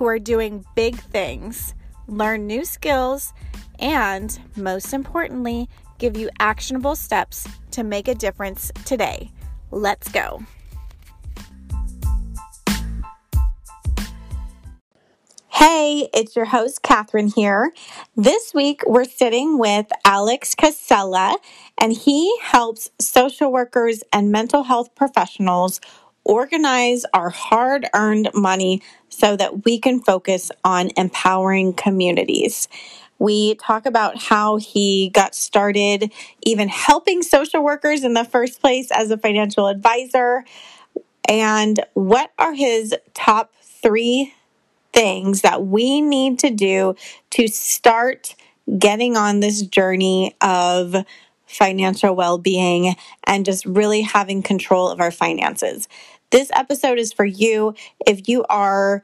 who are doing big things, learn new skills, and most importantly, give you actionable steps to make a difference today. Let's go. Hey, it's your host, Catherine here. This week, we're sitting with Alex Casella, and he helps social workers and mental health professionals organize our hard earned money so that we can focus on empowering communities. We talk about how he got started, even helping social workers in the first place as a financial advisor, and what are his top three things that we need to do to start getting on this journey of financial well being and just really having control of our finances. This episode is for you if you are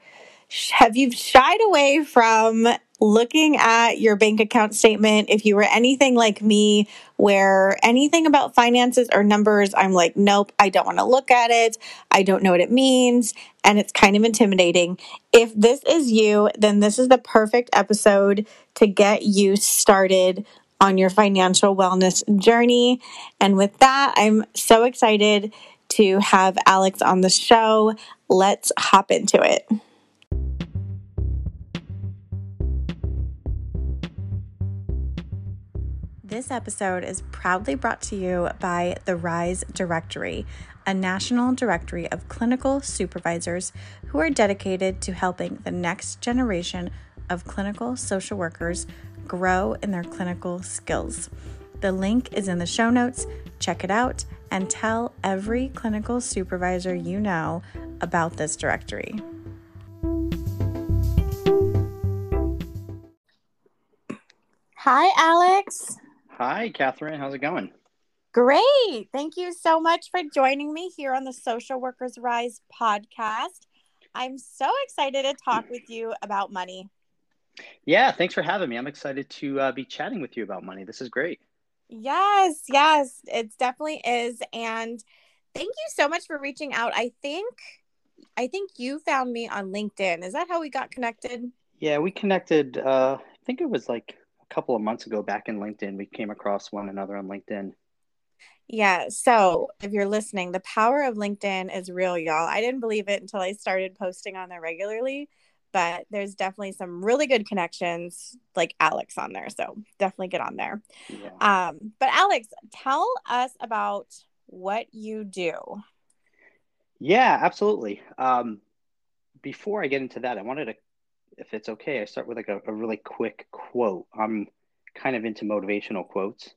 have you shied away from looking at your bank account statement, if you were anything like me, where anything about finances or numbers, I'm like, nope, I don't want to look at it. I don't know what it means. And it's kind of intimidating. If this is you, then this is the perfect episode to get you started on your financial wellness journey. And with that, I'm so excited to have Alex on the show. Let's hop into it. This episode is proudly brought to you by the RISE Directory, a national directory of clinical supervisors who are dedicated to helping the next generation of clinical social workers grow in their clinical skills. The link is in the show notes. Check it out and tell every clinical supervisor you know about this directory. Hi, Alex. Hi, Catherine. How's it going? Great. Thank you so much for joining me here on the Social Workers Rise podcast. I'm so excited to talk with you about money. Yeah, thanks for having me. I'm excited to uh, be chatting with you about money. This is great. Yes, yes, it definitely is. And thank you so much for reaching out. I think I think you found me on LinkedIn. Is that how we got connected? Yeah, we connected uh I think it was like a couple of months ago back in LinkedIn. We came across one another on LinkedIn. Yeah. So if you're listening, the power of LinkedIn is real, y'all. I didn't believe it until I started posting on there regularly, but there's definitely some really good connections like Alex on there. So definitely get on there. Yeah. Um, but Alex, tell us about what you do. Yeah, absolutely. Um, before I get into that, I wanted to if it's okay, I start with like a, a really quick quote. I'm kind of into motivational quotes.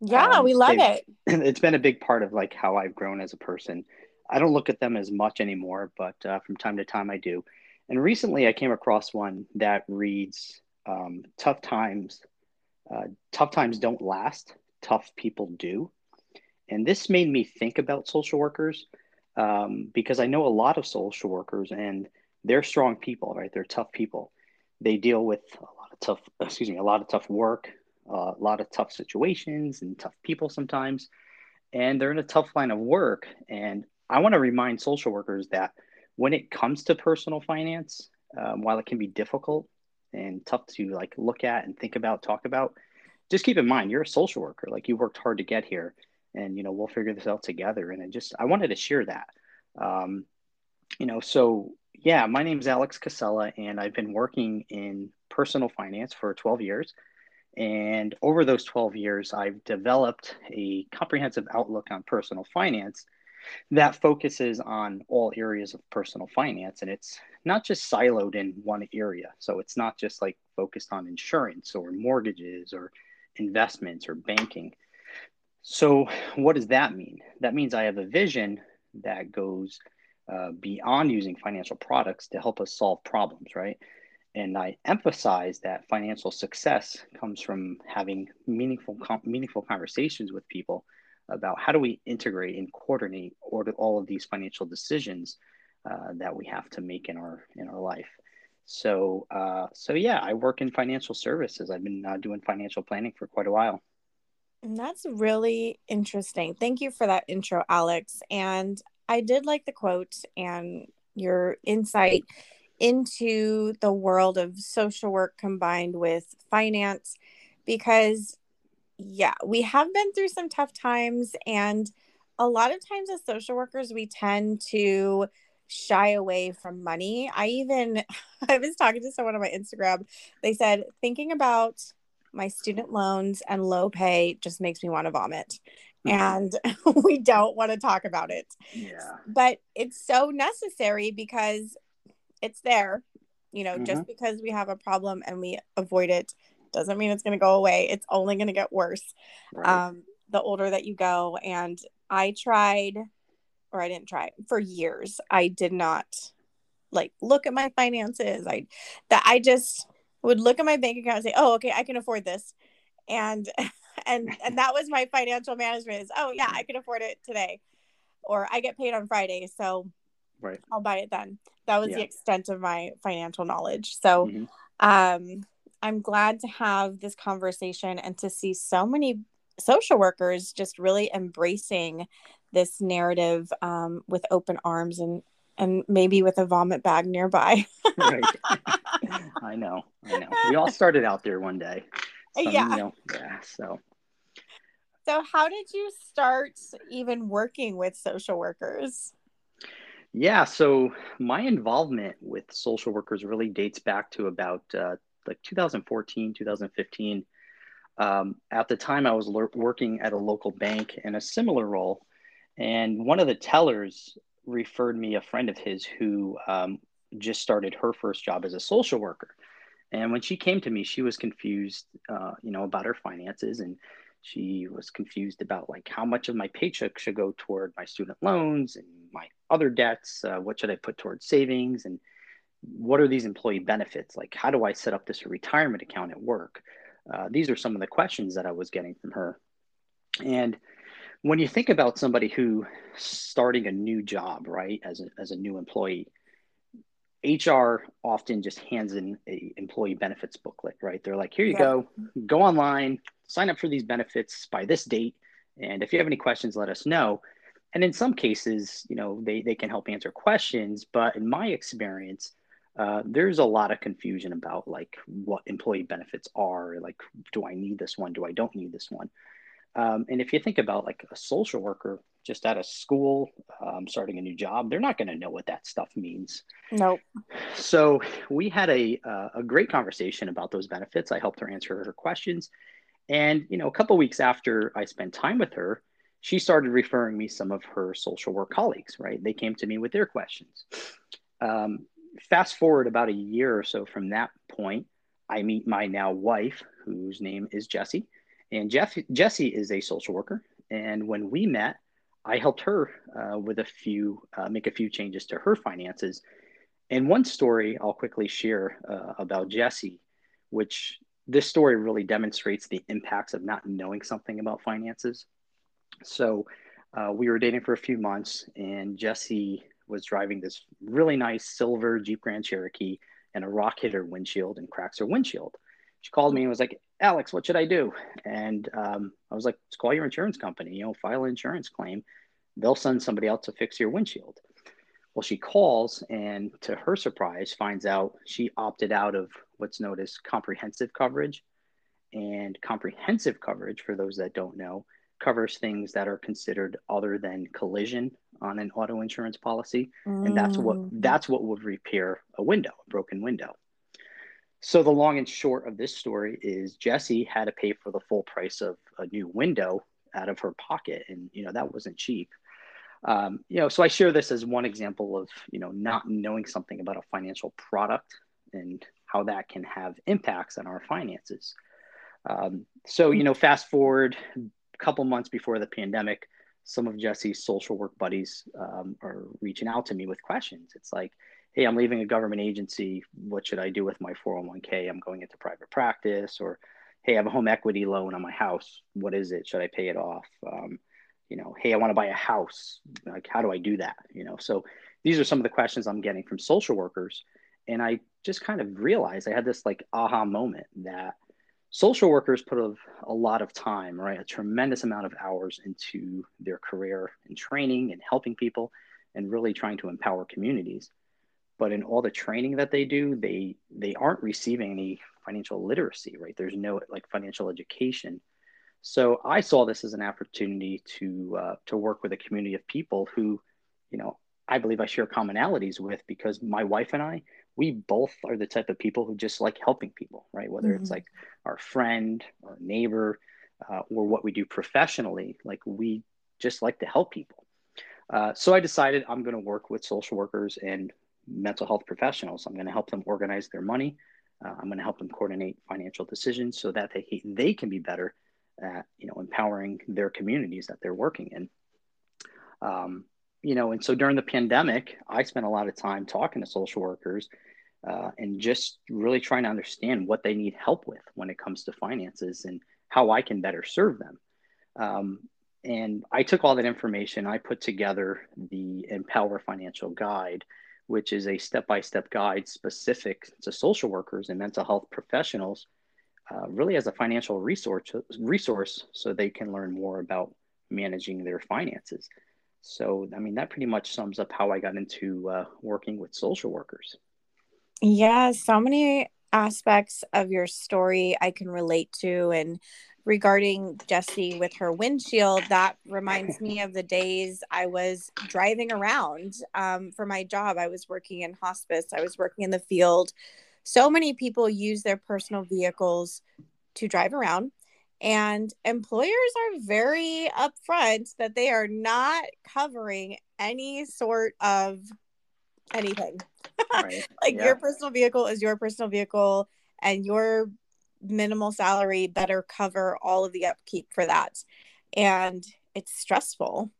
Yeah, um, we love it. It's been a big part of like how I've grown as a person. I don't look at them as much anymore, but uh, from time to time I do. And recently I came across one that reads, um, "Tough times, uh, tough times don't last. Tough people do." And this made me think about social workers um, because I know a lot of social workers and they're strong people, right? They're tough people. They deal with a lot of tough, excuse me, a lot of tough work, uh, a lot of tough situations and tough people sometimes. And they're in a tough line of work. And I want to remind social workers that when it comes to personal finance, um, while it can be difficult and tough to like look at and think about, talk about, just keep in mind you're a social worker. Like you worked hard to get here, and you know we'll figure this out together. And I just I wanted to share that. Um, you know, so yeah, my name is Alex Casella, and I've been working in personal finance for 12 years. And over those 12 years, I've developed a comprehensive outlook on personal finance that focuses on all areas of personal finance. And it's not just siloed in one area. So it's not just like focused on insurance or mortgages or investments or banking. So, what does that mean? That means I have a vision that goes uh, beyond using financial products to help us solve problems, right? and I emphasize that financial success comes from having meaningful meaningful conversations with people about how do we integrate and coordinate all of these financial decisions uh, that we have to make in our in our life. So uh, so yeah, I work in financial services. I've been uh, doing financial planning for quite a while. And that's really interesting. Thank you for that intro, Alex. And I did like the quote and your insight into the world of social work combined with finance because yeah, we have been through some tough times and a lot of times as social workers we tend to shy away from money. I even I was talking to someone on my Instagram. They said thinking about my student loans and low pay just makes me want to vomit. And we don't want to talk about it. Yeah. But it's so necessary because it's there. You know, mm-hmm. just because we have a problem and we avoid it doesn't mean it's going to go away. It's only going to get worse. Right. Um, the older that you go. And I tried, or I didn't try for years. I did not like look at my finances. I that I just would look at my bank account and say, "Oh, okay, I can afford this," and and and that was my financial management. Is oh yeah, I can afford it today, or I get paid on Friday, so right, I'll buy it then. That was yeah. the extent of my financial knowledge. So, mm-hmm. um, I'm glad to have this conversation and to see so many social workers just really embracing this narrative um, with open arms and and maybe with a vomit bag nearby. right. I know. I know. We all started out there one day. Some, yeah. You know, yeah. So. So, how did you start even working with social workers? Yeah, so my involvement with social workers really dates back to about uh, like 2014, 2015. Um, at the time, I was le- working at a local bank in a similar role, and one of the tellers referred me a friend of his who um, just started her first job as a social worker. And when she came to me, she was confused, uh, you know, about her finances, and she was confused about like how much of my paycheck should go toward my student loans and my other debts. Uh, what should I put towards savings and what are these employee benefits? Like, how do I set up this retirement account at work? Uh, these are some of the questions that I was getting from her. And when you think about somebody who starting a new job, right, as a, as a new employee, HR often just hands in a employee benefits booklet, right? They're like, here you yeah. go, go online, sign up for these benefits by this date. And if you have any questions, let us know. And in some cases, you know, they, they can help answer questions. But in my experience, uh, there's a lot of confusion about like what employee benefits are like do i need this one? Do i don't need this one? Um, and if you think about like a social worker just out of school um, starting a new job they're not going to know what that stuff means. Nope. So we had a, uh, a great conversation about those benefits. I helped her answer her questions. And you know a couple weeks after i spent time with her she started referring me some of her social work colleagues right? They came to me with their questions. Um, fast forward about a year or so from that point, I meet my now wife, whose name is Jessie. And Jeff, Jessie is a social worker. And when we met, I helped her uh, with a few, uh, make a few changes to her finances. And one story I'll quickly share uh, about Jessie, which this story really demonstrates the impacts of not knowing something about finances. So uh, we were dating for a few months, and Jessie was driving this really nice silver Jeep Grand Cherokee and a rock hit her windshield and cracks her windshield. She called me and was like, Alex, what should I do? And um, I was like, call your insurance company, you know, file an insurance claim. They'll send somebody else to fix your windshield. Well, she calls and to her surprise finds out she opted out of what's known as comprehensive coverage. And comprehensive coverage, for those that don't know, covers things that are considered other than collision on an auto insurance policy mm. and that's what mm. that's what would repair a window a broken window so the long and short of this story is jessie had to pay for the full price of a new window out of her pocket and you know that wasn't cheap um, you know so i share this as one example of you know not knowing something about a financial product and how that can have impacts on our finances um, so you know fast forward couple months before the pandemic, some of Jessie's social work buddies um, are reaching out to me with questions. It's like, hey, I'm leaving a government agency. What should I do with my 401k? I'm going into private practice, or hey, I have a home equity loan on my house. What is it? Should I pay it off? Um, you know, hey, I want to buy a house. Like, how do I do that? You know, so these are some of the questions I'm getting from social workers. And I just kind of realized I had this like aha moment that social workers put a, a lot of time, right? A tremendous amount of hours into their career and training and helping people and really trying to empower communities. But in all the training that they do, they they aren't receiving any financial literacy, right? There's no like financial education. So I saw this as an opportunity to uh, to work with a community of people who, you know, I believe I share commonalities with because my wife and I, we both are the type of people who just like helping people, right? Whether mm-hmm. it's like our friend or neighbor uh, or what we do professionally, like we just like to help people. Uh, so I decided I'm going to work with social workers and mental health professionals. I'm going to help them organize their money. Uh, I'm going to help them coordinate financial decisions so that they they can be better at you know empowering their communities that they're working in. Um, you know, and so during the pandemic, I spent a lot of time talking to social workers uh, and just really trying to understand what they need help with when it comes to finances and how I can better serve them. Um, and I took all that information, I put together the Empower Financial Guide, which is a step by step guide specific to social workers and mental health professionals, uh, really as a financial resource, resource so they can learn more about managing their finances. So, I mean, that pretty much sums up how I got into uh, working with social workers. Yeah, so many aspects of your story I can relate to. And regarding Jessie with her windshield, that reminds me of the days I was driving around um, for my job. I was working in hospice, I was working in the field. So many people use their personal vehicles to drive around. And employers are very upfront that they are not covering any sort of anything. Right. like yeah. your personal vehicle is your personal vehicle, and your minimal salary better cover all of the upkeep for that. And it's stressful.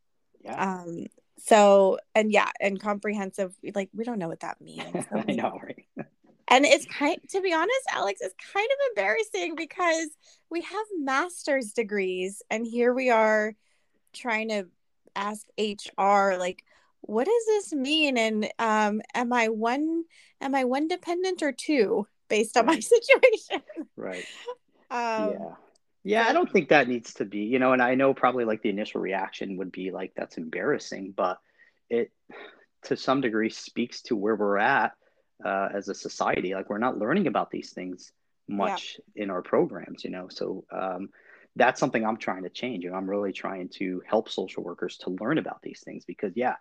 Yeah. Um, so and yeah, and comprehensive, like we don't know what that means. I know, right? And it's kind to be honest alex it's kind of embarrassing because we have master's degrees and here we are trying to ask hr like what does this mean? And um am i one am i one dependent or two based on my situation? Right. Um, yeah. Yeah i don't think that needs to be you know and i know probably like the initial reaction would be like that's embarrassing but it to some degree speaks to where we're at uh, as a society. Like we're not learning about these things much yeah. in our programs, you know. So um, that's something I'm trying to change. And I'm really trying to help social workers to learn about these things because, yeah,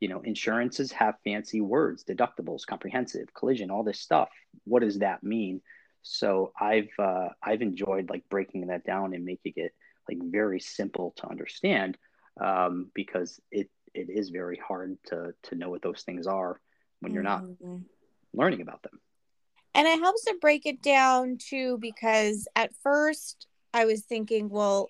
you know, insurances have fancy words, deductibles, comprehensive, collision, all this stuff. What does that mean? So I've uh, I've enjoyed like breaking that down and making it like very simple to understand um, because it it is very hard to to know what those things are when you're not mm-hmm learning about them. And it helps to break it down too, because at first I was thinking, well,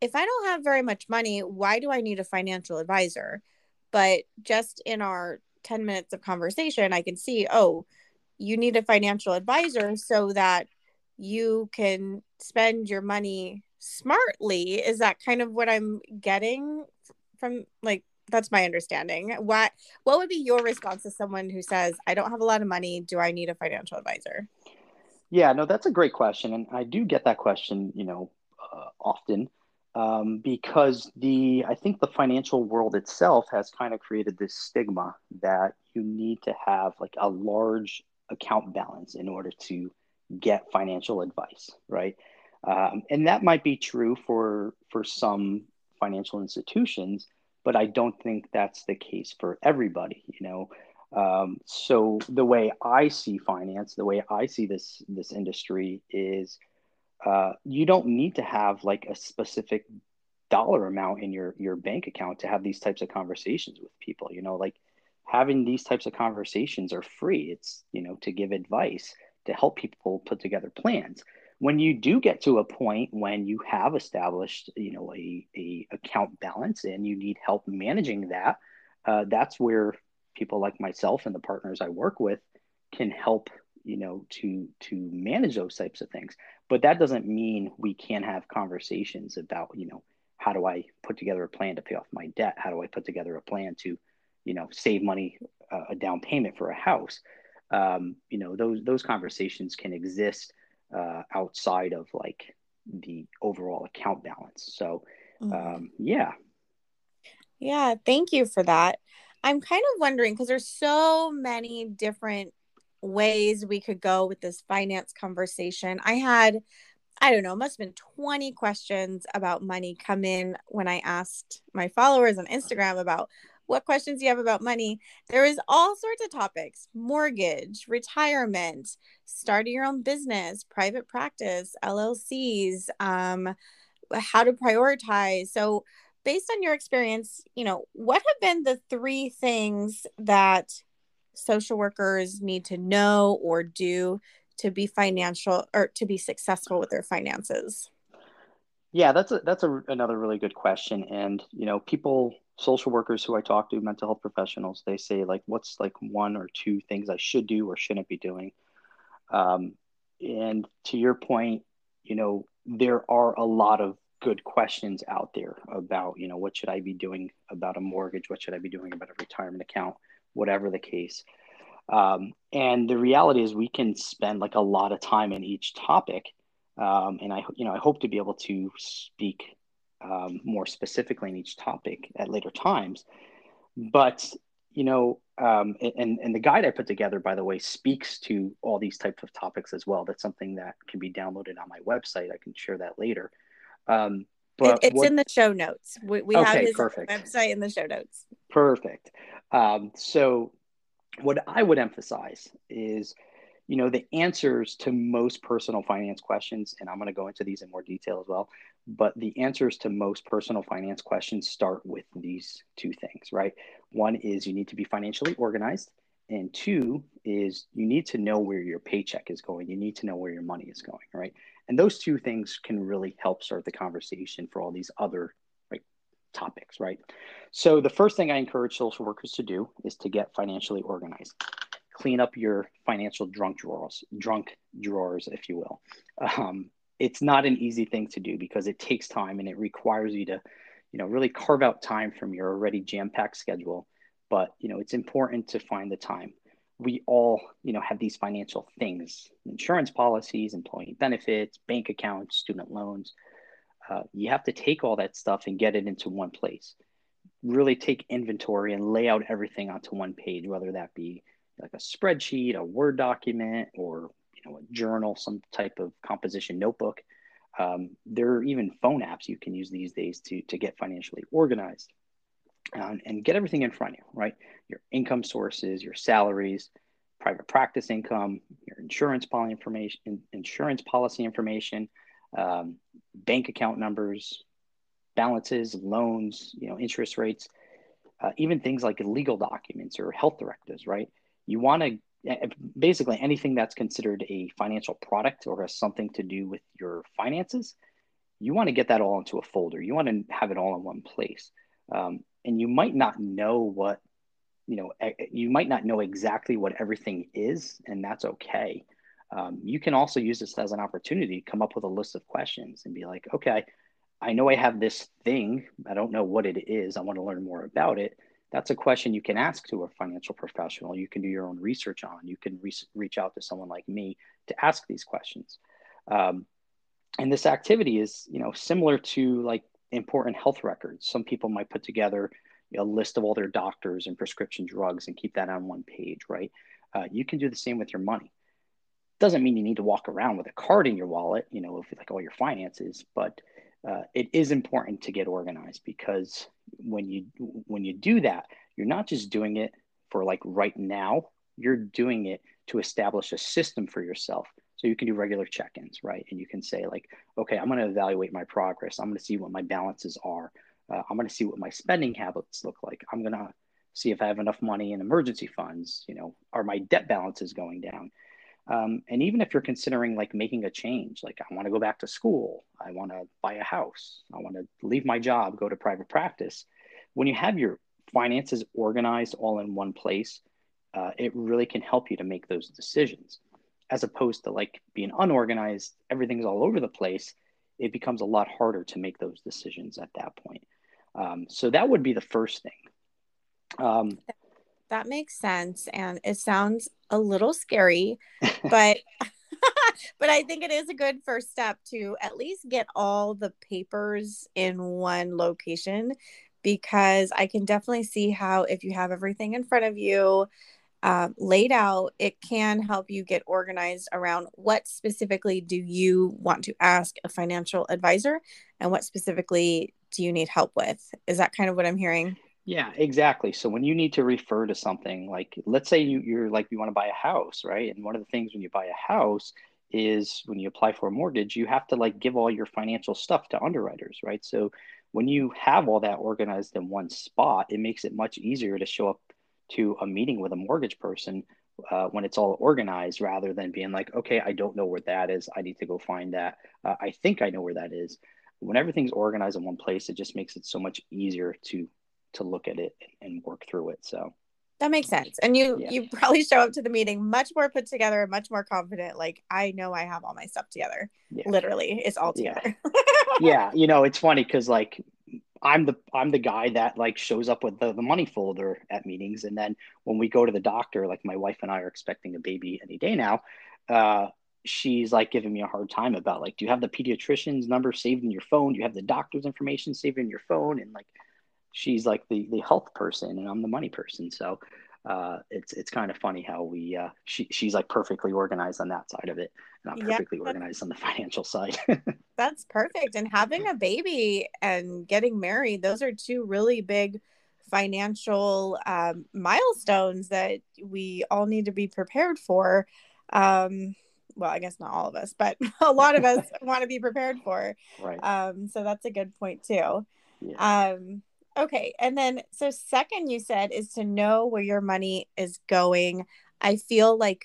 if I don't have very much money, why do I need a financial advisor? But just in our 10 minutes of conversation, I can see, oh, you need a financial advisor so that you can spend your money smartly. Is that kind of what I'm getting from like that's my understanding. What what would be your response to someone who says, "I don't have a lot of money. Do I need a financial advisor?" Yeah, no, that's a great question, and I do get that question, you know, uh, often um, because the I think the financial world itself has kind of created this stigma that you need to have like a large account balance in order to get financial advice, right? Um, and that might be true for for some financial institutions but I don't think that's the case for everybody. You know, um, so the way I see finance, the way I see this this industry is, uh, you don't need to have like a specific dollar amount in your your bank account to have these types of conversations with people. You know, like having these types of conversations are free. It's you know to give advice to help people put together plans when you do get to a point when you have established you know a, a account balance and you need help managing that uh, that's where people like myself and the partners I work with can help you know to to manage those types of things. But that doesn't mean we can't have conversations about you know how do i put together a plan to pay off my debt? How do i put together a plan to you know save money uh, a down payment for a house? Um, you know those those conversations can exist uh, outside of like the overall account balance so mm-hmm. um, yeah yeah thank you for that i'm kind of wondering because there's so many different ways we could go with this finance conversation. I had, I don't know, must have been 20 questions about money come in when I asked my followers on Instagram about what questions you have about money. There is all sorts of topics mortgage, retirement, starting your own business, private practice, LLCs, um, how to prioritize. So, based on your experience, you know, what have been the three things that social workers need to know or do to be financial or to be successful with their finances? Yeah, that's a, that's a, another really good question. And, you know, people, social workers who I talk to, mental health professionals, they say like, what's like one or two things I should do or shouldn't be doing? Um, and to your point, you know, there are a lot of good questions out there about, you know, what should I be doing about a mortgage? What should I be doing about a retirement account? whatever the case. Um, and the reality is, we can spend like a lot of time in each topic, um, and I, you know, I hope to be able to speak um, more specifically in each topic at later times. But you know, um, and and the guide I put together, by the way, speaks to all these types of topics as well. That's something that can be downloaded on my website. I can share that later. Um, but it's what, in the show notes. We, we okay, have his perfect. website in the show notes. Perfect. Um, so, what I would emphasize is, you know, the answers to most personal finance questions, and I'm going to go into these in more detail as well. But the answers to most personal finance questions start with these two things, right? One is you need to be financially organized, and two is you need to know where your paycheck is going. You need to know where your money is going, right? And those two things can really help start the conversation for all these other right, topics, right? So the first thing I encourage social workers to do is to get financially organized. Clean up your financial drunk drawers, drunk drawers, if you will. Um, it's not an easy thing to do because it takes time and it requires you to, you know, really carve out time from your already jam-packed schedule. But you know, it's important to find the time. We all you know have these financial things insurance policies employee benefits bank accounts student loans. Uh, you have to take all that stuff and get it into one place. Really take inventory and lay out everything onto one page whether that be like a spreadsheet a word document or you know a journal some type of composition notebook um, there are even phone apps you can use these days to to get financially organized um, and get everything in front of you, right? Your income sources, your salaries, private practice income, your insurance policy information, insurance policy information, um, bank account numbers, balances, loans, you know, interest rates, uh, even things like legal documents or health directives, right? You want to basically anything that's considered a financial product or has something to do with your finances, you want to get that all into a folder. You want to have it all in one place. Um, and you might not know what you know you might not know exactly what everything is and that's okay um, you can also use this as an opportunity to come up with a list of questions and be like okay i know i have this thing i don't know what it is i want to learn more about it that's a question you can ask to a financial professional you can do your own research on you can re- reach out to someone like me to ask these questions um, and this activity is you know similar to like important health records. Some people might put together a list of all their doctors and prescription drugs and keep that on one page, right? Uh, you can do the same with your money. Doesn't mean you need to walk around with a card in your wallet, you know, with like all your finances, but uh, it is important to get organized because when you when you do that, you're not just doing it for like right now. You're doing it to establish a system for yourself so you can do regular check-ins, right? And you can say like, okay, I'm going to evaluate my progress. I'm going to see what my balances are. Uh, I'm going to see what my spending habits look like. I'm going to see if I have enough money in emergency funds. You know, are my debt balances going down? Um, and even if you're considering like making a change, like I want to go back to school, I want to buy a house, I want to leave my job, go to private practice. When you have your finances organized all in one place, uh, it really can help you to make those decisions. As opposed to like being unorganized, everything's all over the place. It becomes a lot harder to make those decisions at that point. Um, so that would be the first thing. Um, that makes sense, and it sounds a little scary, but but I think it is a good first step to at least get all the papers in one location because I can definitely see how if you have everything in front of you uh, laid out, it can help you get organized around what specifically do you want to ask a financial advisor and what specifically do you need help with? Is that kind of what I'm hearing? Yeah, exactly. So when you need to refer to something like, let's say you, you're like, you want to buy a house, right? And one of the things when you buy a house is when you apply for a mortgage, you have to like give all your financial stuff to underwriters, right? So when you have all that organized in one spot, it makes it much easier to show up to a meeting with a mortgage person uh, when it's all organized rather than being like, okay, I don't know where that is. I need to go find that. Uh, I think I know where that is. When everything's organized in one place, it just makes it so much easier to to look at it and work through it. So that makes sense. And you yeah. you probably show up to the meeting much more put together, and much more confident. Like I know I have all my stuff together. Yeah. Literally, it's all together. Yeah, yeah. you know, it's funny because like I'm the I'm the guy that like shows up with the, the money folder at meetings, and then when we go to the doctor, like my wife and I are expecting a baby any day now. Uh, she's like giving me a hard time about like, do you have the pediatrician's number saved in your phone? Do you have the doctor's information saved in your phone? And like, she's like the the health person and I'm the money person. So uh, it's it's kind of funny how we uh, she she's like perfectly organized on that side of it, and I'm perfectly yeah, organized on the financial side. that's perfect. And having a baby and getting married, those are two really big financial um, milestones that we all need to be prepared for. Um, well, I guess not all of us, but a lot of us want to be prepared for. Right. Um, so that's a good point too. Yeah. Um, Okay. And then, so second, you said is to know where your money is going. I feel like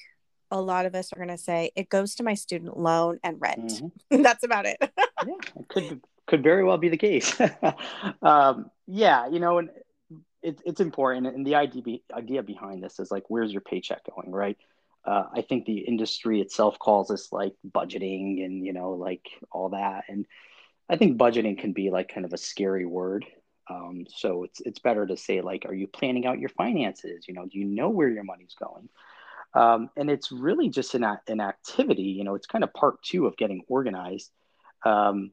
a lot of us are going to say it goes to my student loan and rent. Mm-hmm. That's about it. yeah, it could could very well be the case. um, yeah, you know, and it, it's important. And the idea idea behind this is like, where's your paycheck going, right? Uh, I think the industry itself calls this like budgeting and you know like all that, and I think budgeting can be like kind of a scary word um, so it's it's better to say like, are you planning out your finances? You know, do you know where your money's going? Um, and it's really just an, an activity. You know, it's kind of part two of getting organized. Um,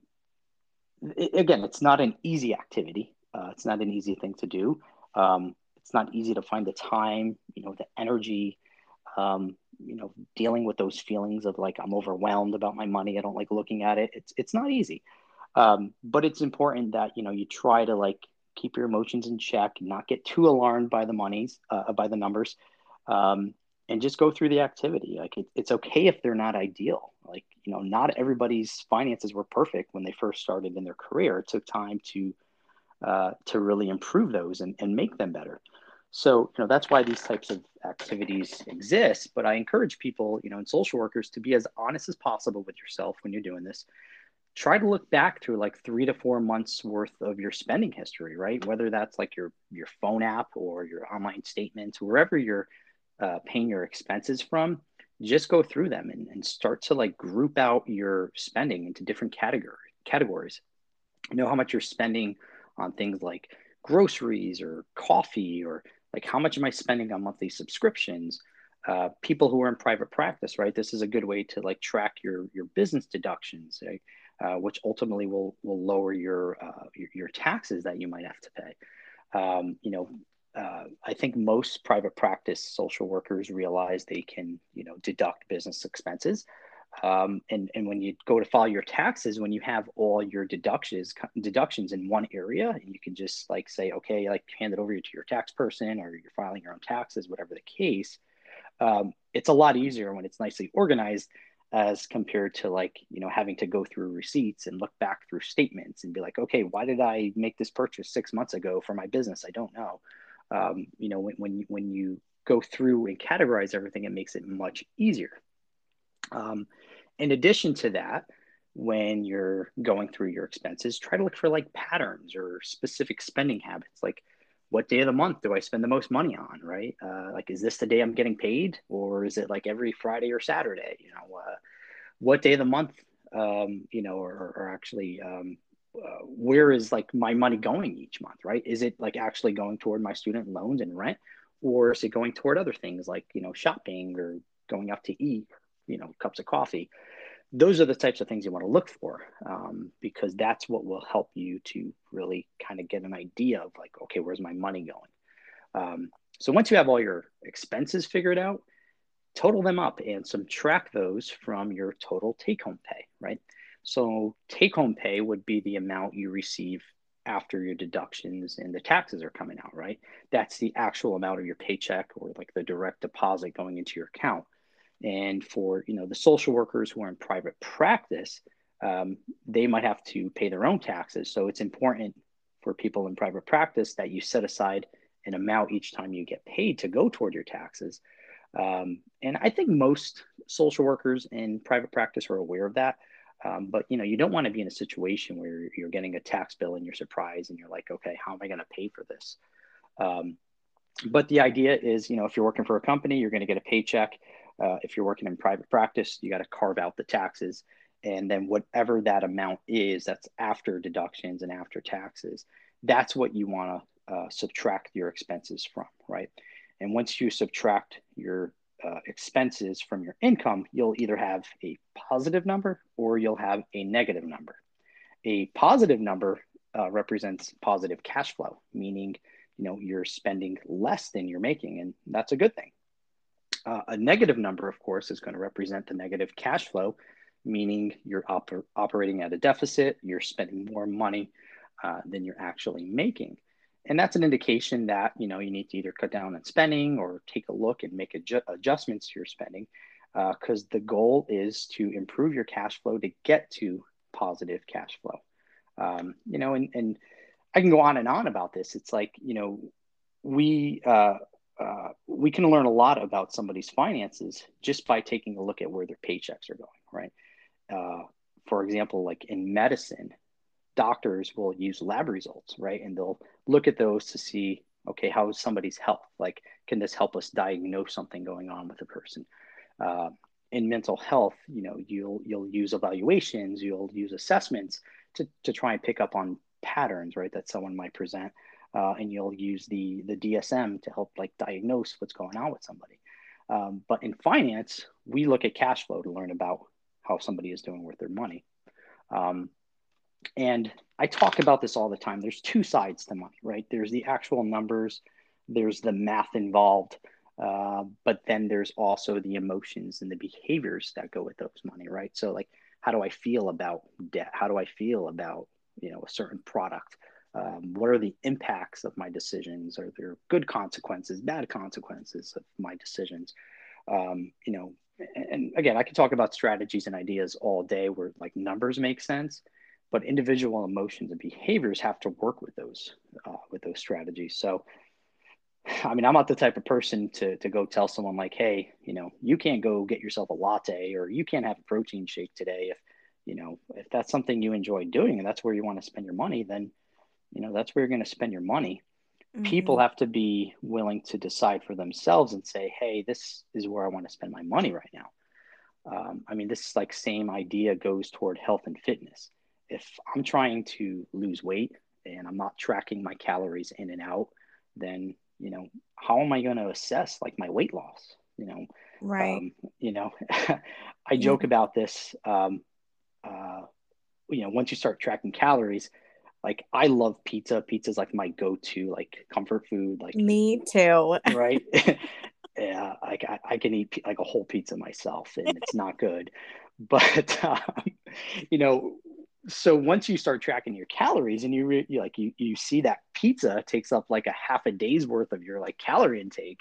it, again, it's not an easy activity. Uh, it's not an easy thing to do. Um, it's not easy to find the time. You know, the energy. Um, you know, dealing with those feelings of like I'm overwhelmed about my money. I don't like looking at it. It's it's not easy. Um, but it's important that you know you try to like keep your emotions in check, not get too alarmed by the monies, uh, by the numbers, um, and just go through the activity. Like it, it's okay if they're not ideal. Like you know, not everybody's finances were perfect when they first started in their career. It took time to uh, to really improve those and, and make them better. So, you know, that's why these types of activities exist. But I encourage people, you know, and social workers to be as honest as possible with yourself when you're doing this try to look back through like three to four months worth of your spending history right? Whether that's like your your phone app or your online statements wherever you're uh, paying your expenses from just go through them and, and start to like group out your spending into different category categories. Know how much you're spending on things like groceries or coffee or like how much am i spending on monthly subscriptions? Uh, people who are in private practice right? This is a good way to like track your your business deductions right? Uh, which ultimately will will lower your, uh, your, your taxes that you might have to pay. Um, you know, uh, I think most private practice social workers realize they can you know deduct business expenses. Um, and, and when you go to file your taxes, when you have all your deductions deductions in one area, you can just like say, okay, like hand it over to your tax person, or you're filing your own taxes, whatever the case. Um, it's a lot easier when it's nicely organized as compared to like you know having to go through receipts and look back through statements and be like okay why did i make this purchase six months ago for my business? I don't know. Um, you know when, when, when you go through and categorize everything it makes it much easier. Um, in addition to that when you're going through your expenses try to look for like patterns or specific spending habits. Like what day of the month do I spend the most money on, right? Uh, like, is this the day I'm getting paid, or is it like every Friday or Saturday? You know, uh, what day of the month, um, you know, or, or actually, um, uh, where is like my money going each month, right? Is it like actually going toward my student loans and rent, or is it going toward other things like you know shopping or going out to eat, you know, cups of coffee? Those are the types of things you want to look for um, because that's what will help you to really kind of get an idea of like okay where's my money going? Um, so once you have all your expenses figured out total them up and subtract those from your total take home pay right? So take home pay would be the amount you receive after your deductions and the taxes are coming out right? That's the actual amount of your paycheck or like the direct deposit going into your account and for you know the social workers who are in private practice, um, they might have to pay their own taxes. So it's important for people in private practice that you set aside an amount each time you get paid to go toward your taxes. Um, and I think most social workers in private practice are aware of that. Um, but you know, you don't want to be in a situation where you're getting a tax bill and you're surprised and you're like, okay, how am I going to pay for this? Um, but the idea is, you know, if you're working for a company, you're going to get a paycheck. Uh, if you're working in private practice, you got to carve out the taxes. And then whatever that amount is, that's after deductions and after taxes, that's what you want to uh, subtract your expenses from, right? And once you subtract your uh, expenses from your income, you'll either have a positive number or you'll have a negative number. A positive number uh, represents positive cash flow, meaning you know you're spending less than you're making, and that's a good thing. Uh, a negative number, of course, is going to represent the negative cash flow, meaning you're op- operating at a deficit, you're spending more money uh, than you're actually making. And that's an indication that you know you need to either cut down on spending or take a look and make adju- adjustments to your spending, because uh, the goal is to improve your cash flow to get to positive cash flow. Um, you know, and, and I can go on and on about this. It's like you know we uh, uh, we can learn a lot about somebody's finances just by taking a look at where their paychecks are going, right? Uh, for example, like in medicine, doctors will use lab results, right? And they'll look at those to see, okay, how is somebody's health? Like, can this help us diagnose something going on with a person? Uh, in mental health, you know, you'll you'll use evaluations, you'll use assessments to to try and pick up on patterns, right, that someone might present uh, and you'll use the the DSM to help like diagnose what's going on with somebody. Um, but in finance, we look at cash flow to learn about how somebody is doing with their money. Um, and I talk about this all the time. There's two sides to money, right? There's the actual numbers, there's the math involved, uh, but then there's also the emotions and the behaviors that go with those money, right? So, like, how do I feel about debt? How do I feel about you know a certain product? Um, what are the impacts of my decisions? Are there good consequences bad consequences of my decisions? Um, you know and again i could talk about strategies and ideas all day where like numbers make sense but individual emotions and behaviors have to work with those uh, with those strategies. So i mean i'm not the type of person to, to go tell someone like hey you know you can't go get yourself a latte or you can't have a protein shake today if you know if that's something you enjoy doing and that's where you want to spend your money then you know that's where you're going to spend your money. Mm-hmm. people have to be willing to decide for themselves and say hey this is where i want to spend my money right now. Um, i mean this is like same idea goes toward health and fitness. If i'm trying to lose weight and i'm not tracking my calories in and out then you know how am i going to assess like my weight loss you know? Right. Um, you know i joke about this um, uh, you know once you start tracking calories like I love pizza. Pizza's like my go-to like comfort food. Like me too. right. yeah, like I, I, can eat like a whole pizza myself, and it's not good. But um, you know, so once you start tracking your calories, and you, re- you like you you see that pizza takes up like a half a day's worth of your like calorie intake,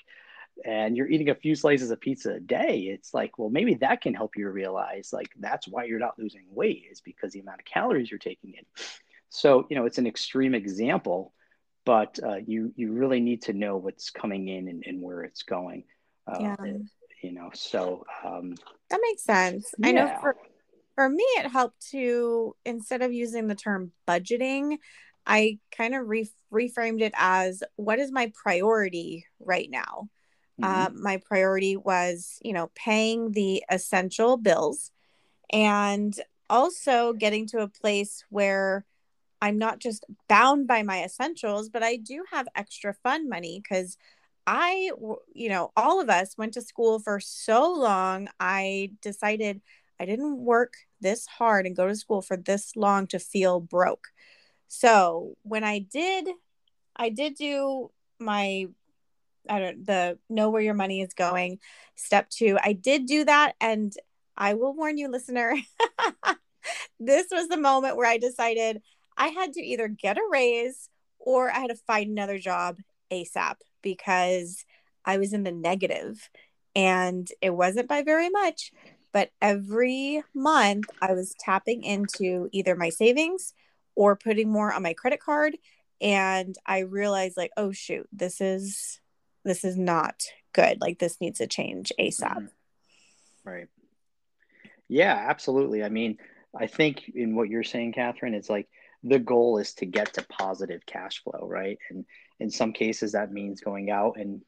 and you're eating a few slices of pizza a day, it's like, well, maybe that can help you realize like that's why you're not losing weight is because the amount of calories you're taking in. So, you know, it's an extreme example, but uh, you you really need to know what's coming in and, and where it's going. Uh, yeah. You know, so um, that makes sense. Yeah. I know for for me, it helped to instead of using the term budgeting, I kind of re- reframed it as what is my priority right now? Mm-hmm. Uh, my priority was, you know, paying the essential bills and also getting to a place where I'm not just bound by my essentials, but I do have extra fun money because I, you know, all of us went to school for so long. I decided I didn't work this hard and go to school for this long to feel broke. So when I did, I did do my I don't the know where your money is going. Step two, I did do that. And I will warn you, listener, this was the moment where I decided I had to either get a raise or I had to find another job ASAP because I was in the negative and it wasn't by very much. But every month I was tapping into either my savings or putting more on my credit card. And I realized, like, oh, shoot, this is this is not good. Like this needs to change ASAP. Mm-hmm. Right. Yeah, absolutely. I mean, I think in what you're saying, Catherine, it's like the goal is to get to positive cash flow, right? And in some cases, that means going out and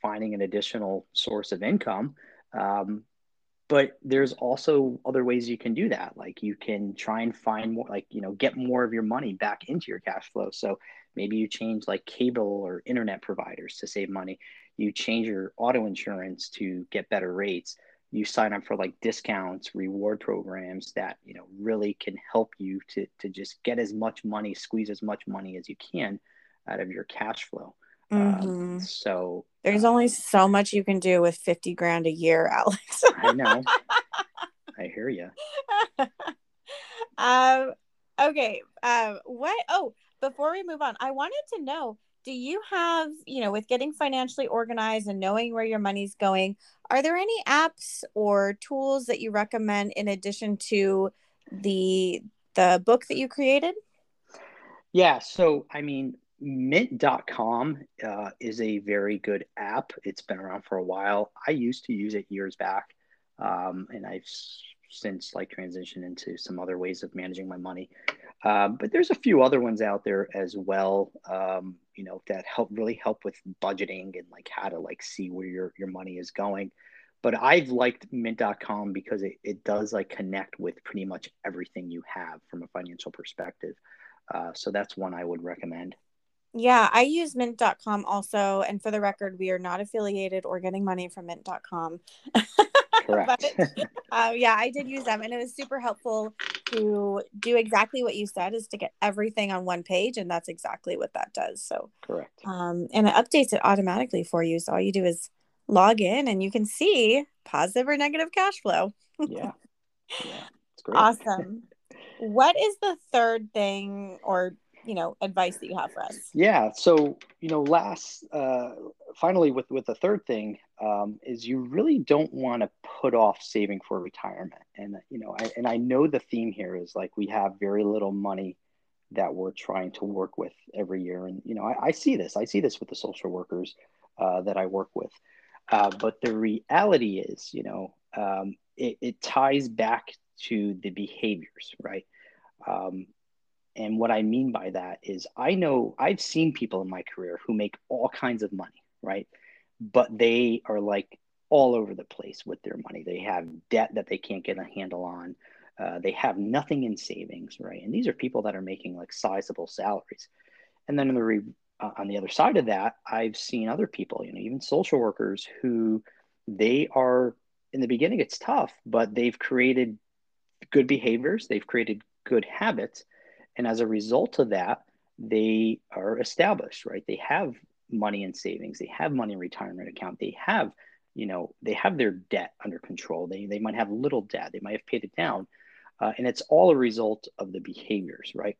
finding an additional source of income. Um, but there's also other ways you can do that like you can try and find more like you know get more of your money back into your cash flow so maybe you change like cable or internet providers to save money you change your auto insurance to get better rates you sign up for like discounts reward programs that you know really can help you to to just get as much money squeeze as much money as you can out of your cash flow um, mm-hmm. so there's uh, only so much you can do with 50 grand a year, Alex. I know. I hear you. um, okay. Um, what? Oh, before we move on, I wanted to know do you have, you know, with getting financially organized and knowing where your money's going, are there any apps or tools that you recommend in addition to the the book that you created? Yeah, so I mean, mint.com uh, is a very good app. It's been around for a while. I used to use it years back um, and i've since like transitioned into some other ways of managing my money um, but there's a few other ones out there as well um, you know that help really help with budgeting and like how to like see where your, your money is going but i've liked mint.com because it, it does like connect with pretty much everything you have from a financial perspective uh, so that's one i would recommend yeah, I use mint.com also. And for the record, we are not affiliated or getting money from mint.com. Correct. but, uh, yeah, I did use them and it was super helpful to do exactly what you said is to get everything on one page. And that's exactly what that does. So, correct. Um, and it updates it automatically for you. So all you do is log in and you can see positive or negative cash flow. yeah. Yeah. It's great. Awesome. what is the third thing or you know advice that you have for us? Yeah so you know last uh finally with with the third thing um, is you really don't want to put off saving for retirement. And you know I, and i know the theme here is like we have very little money that we're trying to work with every year. And you know i, I see this i see this with the social workers uh, that i work with. Uh, but the reality is you know um, it, it ties back to the behaviors right? Um, and what I mean by that is I know I've seen people in my career who make all kinds of money, right? But they are like all over the place with their money. They have debt that they can't get a handle on. Uh, they have nothing in savings, right? And these are people that are making like sizable salaries. And then the re- uh, on the other side of that, I've seen other people, you know, even social workers who they are in the beginning it's tough, but they've created good behaviors, they've created good habits and as a result of that, they are established, right? They have money in savings, they have money in retirement account, they have, you know, they have their debt under control. They, they might have little debt, they might have paid it down. Uh, and it's all a result of the behaviors, right?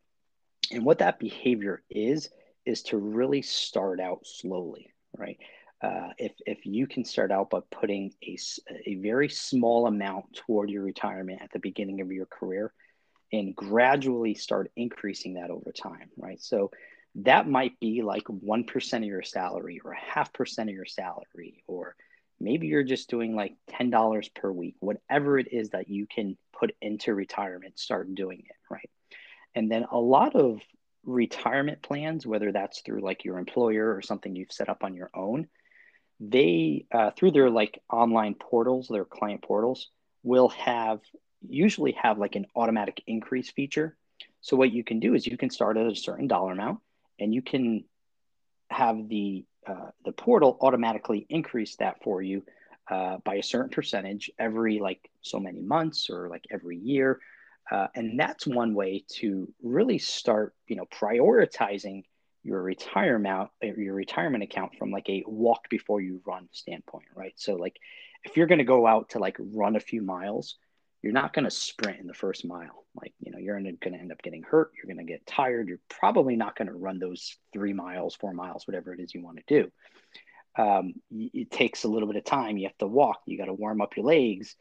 And what that behavior is, is to really start out slowly, right? Uh, if, if you can start out by putting a, a very small amount toward your retirement at the beginning of your career, and gradually start increasing that over time, right? So that might be like 1% of your salary or a half percent of your salary, or maybe you're just doing like $10 per week, whatever it is that you can put into retirement, start doing it, right? And then a lot of retirement plans, whether that's through like your employer or something you've set up on your own, they uh, through their like online portals, their client portals, will have usually have like an automatic increase feature. So what you can do is you can start at a certain dollar amount, and you can have the uh, the portal automatically increase that for you uh, by a certain percentage every like so many months or like every year uh, and that's one way to really start you know prioritizing your retirement your retirement account from like a walk before you run standpoint right so like if you're going to go out to like run a few miles you're not going to sprint in the first mile like you know you're going to end up getting hurt you're going to get tired you're probably not going to run those three miles four miles whatever it is you want to do um, it takes a little bit of time you have to walk you got to warm up your legs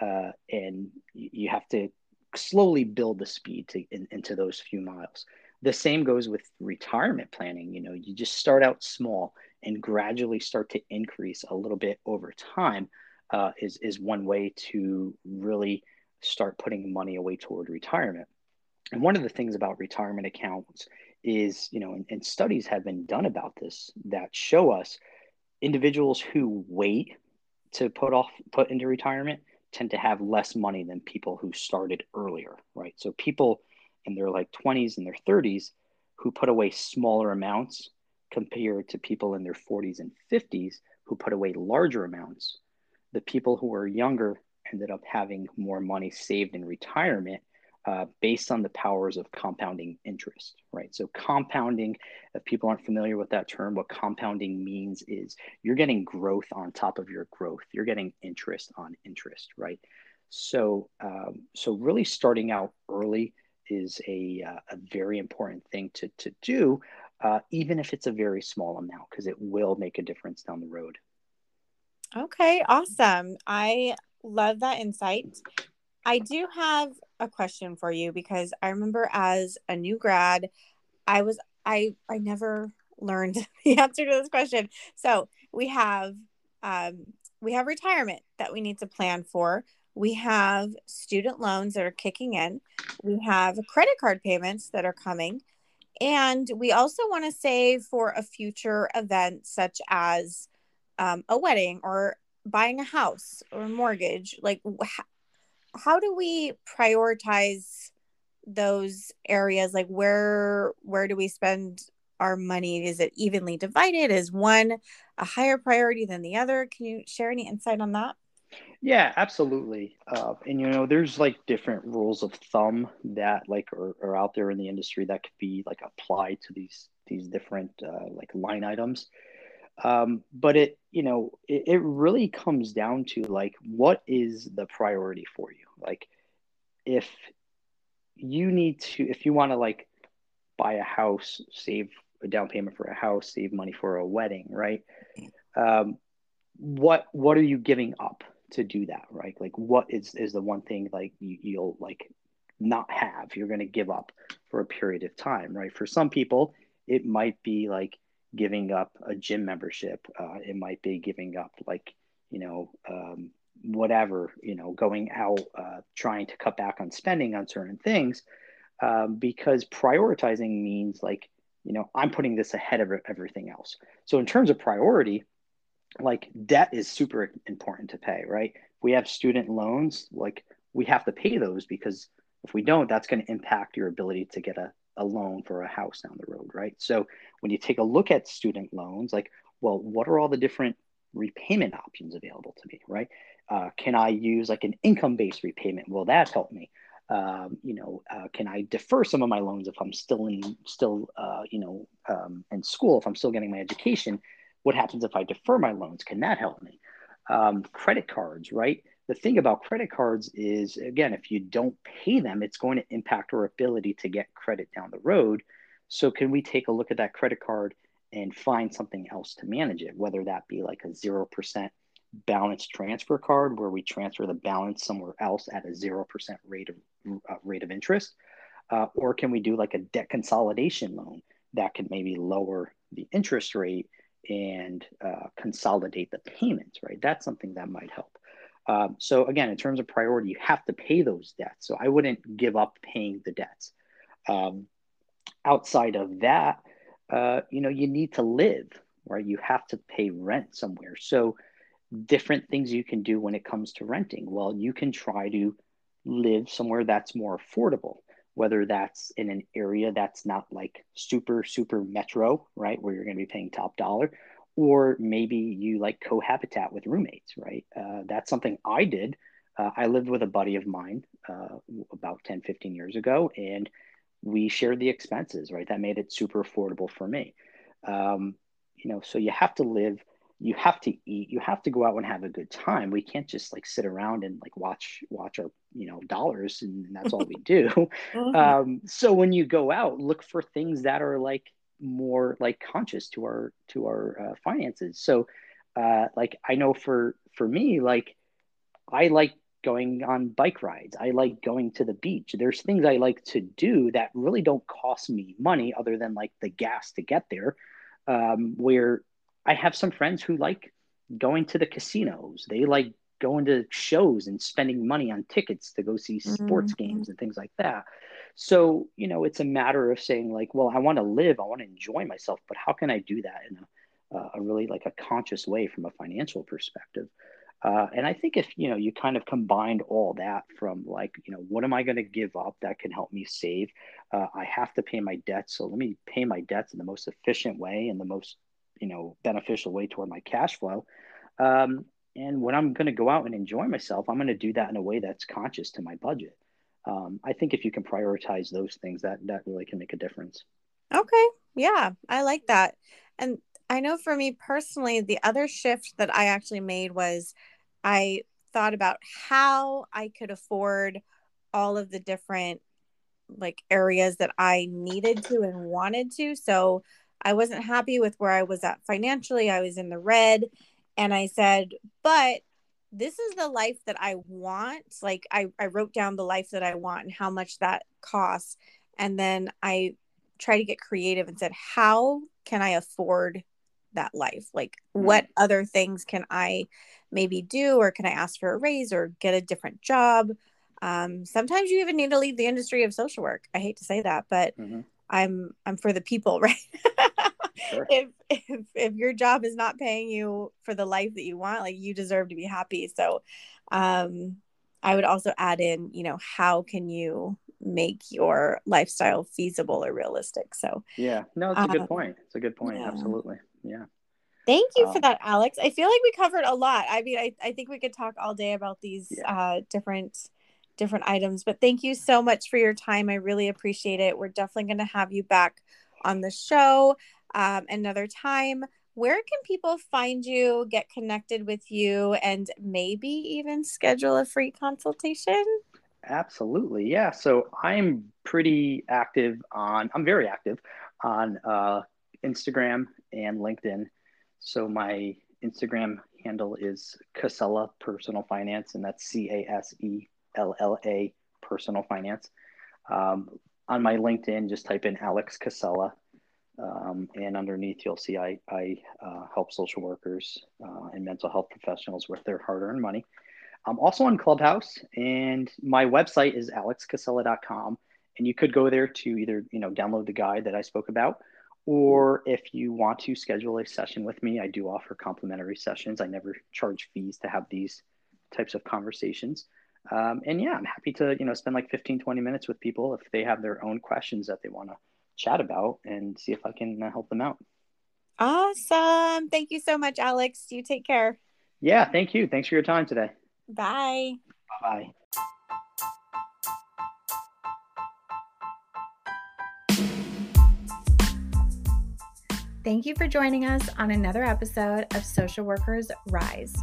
uh, and you have to slowly build the speed to in, into those few miles. The same goes with retirement planning. You know, you just start out small and gradually start to increase a little bit over time. Uh, is is one way to really start putting money away toward retirement. And one of the things about retirement accounts is, you know, and, and studies have been done about this that show us individuals who wait to put off put into retirement tend to have less money than people who started earlier, right? So people in their like 20s and their 30s who put away smaller amounts compared to people in their 40s and 50s who put away larger amounts. The people who were younger ended up having more money saved in retirement uh, based on the powers of compounding interest, right? So, compounding, if people aren't familiar with that term, what compounding means is you're getting growth on top of your growth. You're getting interest on interest, right? So, um, so really starting out early is a, uh, a very important thing to, to do, uh, even if it's a very small amount, because it will make a difference down the road. Okay, awesome. I love that insight. I do have a question for you because I remember as a new grad, I was I I never learned the answer to this question. So we have um, we have retirement that we need to plan for. We have student loans that are kicking in. We have credit card payments that are coming. And we also want to save for a future event such as um, a wedding or buying a house or a mortgage. Like, how do we prioritize those areas? Like where where do we spend our money? Is it evenly divided? Is one a higher priority than the other? Can you share any insight on that? Yeah absolutely. Uh, and you know there's like different rules of thumb that like are, are, out there in the industry that could be like applied to these these different uh, like line items um, but it you know it, it really comes down to like what is the priority for you? Like if you need to if you want to like buy a house save a down payment for a house save money for a wedding right? Um, what what are you giving up to do that right? Like what is is the one thing like you, you'll like not have? You're going to give up for a period of time right? For some people it might be like giving up a gym membership. Uh, it might be giving up like you know um, whatever you know going out uh, trying to cut back on spending on certain things. Um, because prioritizing means like you know i'm putting this ahead of everything else. So in terms of priority like debt is super important to pay right? We have student loans like we have to pay those because if we don't that's going to impact your ability to get a, a loan for a house down the road, right? So when you take a look at student loans, like, well, what are all the different repayment options available to me, right? Uh, can I use like an income-based repayment? Will that help me? Um, you know, uh, can I defer some of my loans if I'm still in, still, uh, you know, um, in school, if I'm still getting my education? What happens if I defer my loans? Can that help me? Um, credit cards, right? The thing about credit cards is again if you don't pay them it's going to impact our ability to get credit down the road. So can we take a look at that credit card and find something else to manage it whether that be like a 0% balance transfer card where we transfer the balance somewhere else at a 0% rate of uh, rate of interest? Uh, or can we do like a debt consolidation loan that could maybe lower the interest rate and uh, consolidate the payments right? That's something that might help um, so again, in terms of priority, you have to pay those debts. So I wouldn't give up paying the debts. Um, outside of that, uh, you know, you need to live, right? You have to pay rent somewhere. So, different things you can do when it comes to renting. Well, you can try to live somewhere that's more affordable, whether that's in an area that's not like super, super metro, right? Where you're going to be paying top dollar, or maybe you like cohabitat with roommates, right? Uh, that's something I did. Uh, I lived with a buddy of mine uh, about 10, 15 years ago, and we shared the expenses, right? That made it super affordable for me. Um, you know, so you have to live you have to eat you have to go out and have a good time we can't just like sit around and like watch watch our you know dollars and that's all we do mm-hmm. um, so when you go out look for things that are like more like conscious to our to our uh, finances so uh, like i know for for me like i like going on bike rides i like going to the beach there's things i like to do that really don't cost me money other than like the gas to get there um, where I have some friends who like going to the casinos. They like going to shows and spending money on tickets to go see sports mm-hmm. games and things like that. So, you know, it's a matter of saying like, well, I want to live, I want to enjoy myself, but how can I do that in a, uh, a really like a conscious way from a financial perspective? Uh, and I think if you know you kind of combined all that from like you know what am I going to give up that can help me save? Uh, I have to pay my debts, so let me pay my debts in the most efficient way and the most you know beneficial way toward my cash flow um, and when i'm going to go out and enjoy myself i'm going to do that in a way that's conscious to my budget um, i think if you can prioritize those things that that really can make a difference okay yeah i like that and i know for me personally the other shift that i actually made was i thought about how i could afford all of the different like areas that i needed to and wanted to so I wasn't happy with where I was at financially. I was in the red. And I said, but this is the life that I want. Like I, I wrote down the life that I want and how much that costs. And then I try to get creative and said, how can I afford that life? Like mm-hmm. what other things can I maybe do or can I ask for a raise or get a different job? Um, sometimes you even need to leave the industry of social work. I hate to say that, but mm-hmm. I'm I'm for the people, right? Sure. if, if if your job is not paying you for the life that you want, like you deserve to be happy. So um I would also add in, you know, how can you make your lifestyle feasible or realistic? So Yeah, no, it's a good um, point. It's a good point. Yeah. Absolutely. Yeah. Thank you um, for that, Alex. I feel like we covered a lot. I mean, I, I think we could talk all day about these yeah. uh, different different items. But thank you so much for your time. I really appreciate it. We're definitely going to have you back on the show um, another time. Where can people find you, get connected with you, and maybe even schedule a free consultation? Absolutely. Yeah. So I'm pretty active on, I'm very active on uh, Instagram and LinkedIn. So my Instagram handle is Casella Personal Finance, and that's C A S E L L A Personal Finance. Um, on my LinkedIn, just type in Alex Casella. Um, and underneath, you'll see I, I uh, help social workers uh, and mental health professionals with their hard earned money. I'm also on Clubhouse, and my website is alexcasella.com. And you could go there to either you know download the guide that I spoke about, or if you want to schedule a session with me, I do offer complimentary sessions. I never charge fees to have these types of conversations. Um, and yeah, I'm happy to, you know, spend like 15, 20 minutes with people if they have their own questions that they want to chat about and see if I can uh, help them out. Awesome. Thank you so much, Alex. You take care. Yeah, thank you. Thanks for your time today. Bye. Bye. Thank you for joining us on another episode of Social Workers Rise.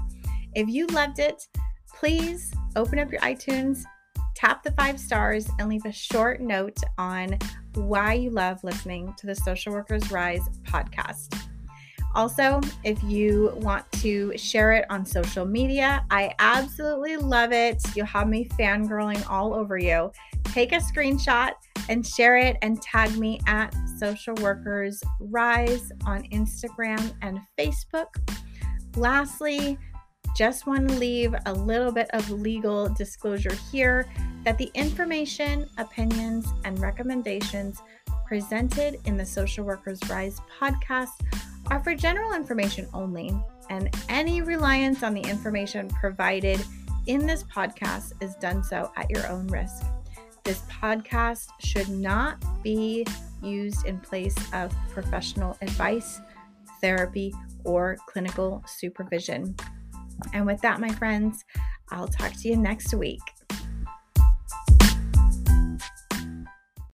If you loved it, please open up your iTunes, tap the five stars, and leave a short note on why you love listening to the Social Workers Rise podcast. Also, if you want to share it on social media, I absolutely love it. You'll have me fangirling all over you. Take a screenshot and share it and tag me at Social Workers Rise on Instagram and Facebook. Lastly, just want to leave a little bit of legal disclosure here that the information, opinions, and recommendations presented in the Social Workers Rise podcast are for general information only, and any reliance on the information provided in this podcast is done so at your own risk. This podcast should not be used in place of professional advice, therapy, or clinical supervision. And with that, my friends, I'll talk to you next week.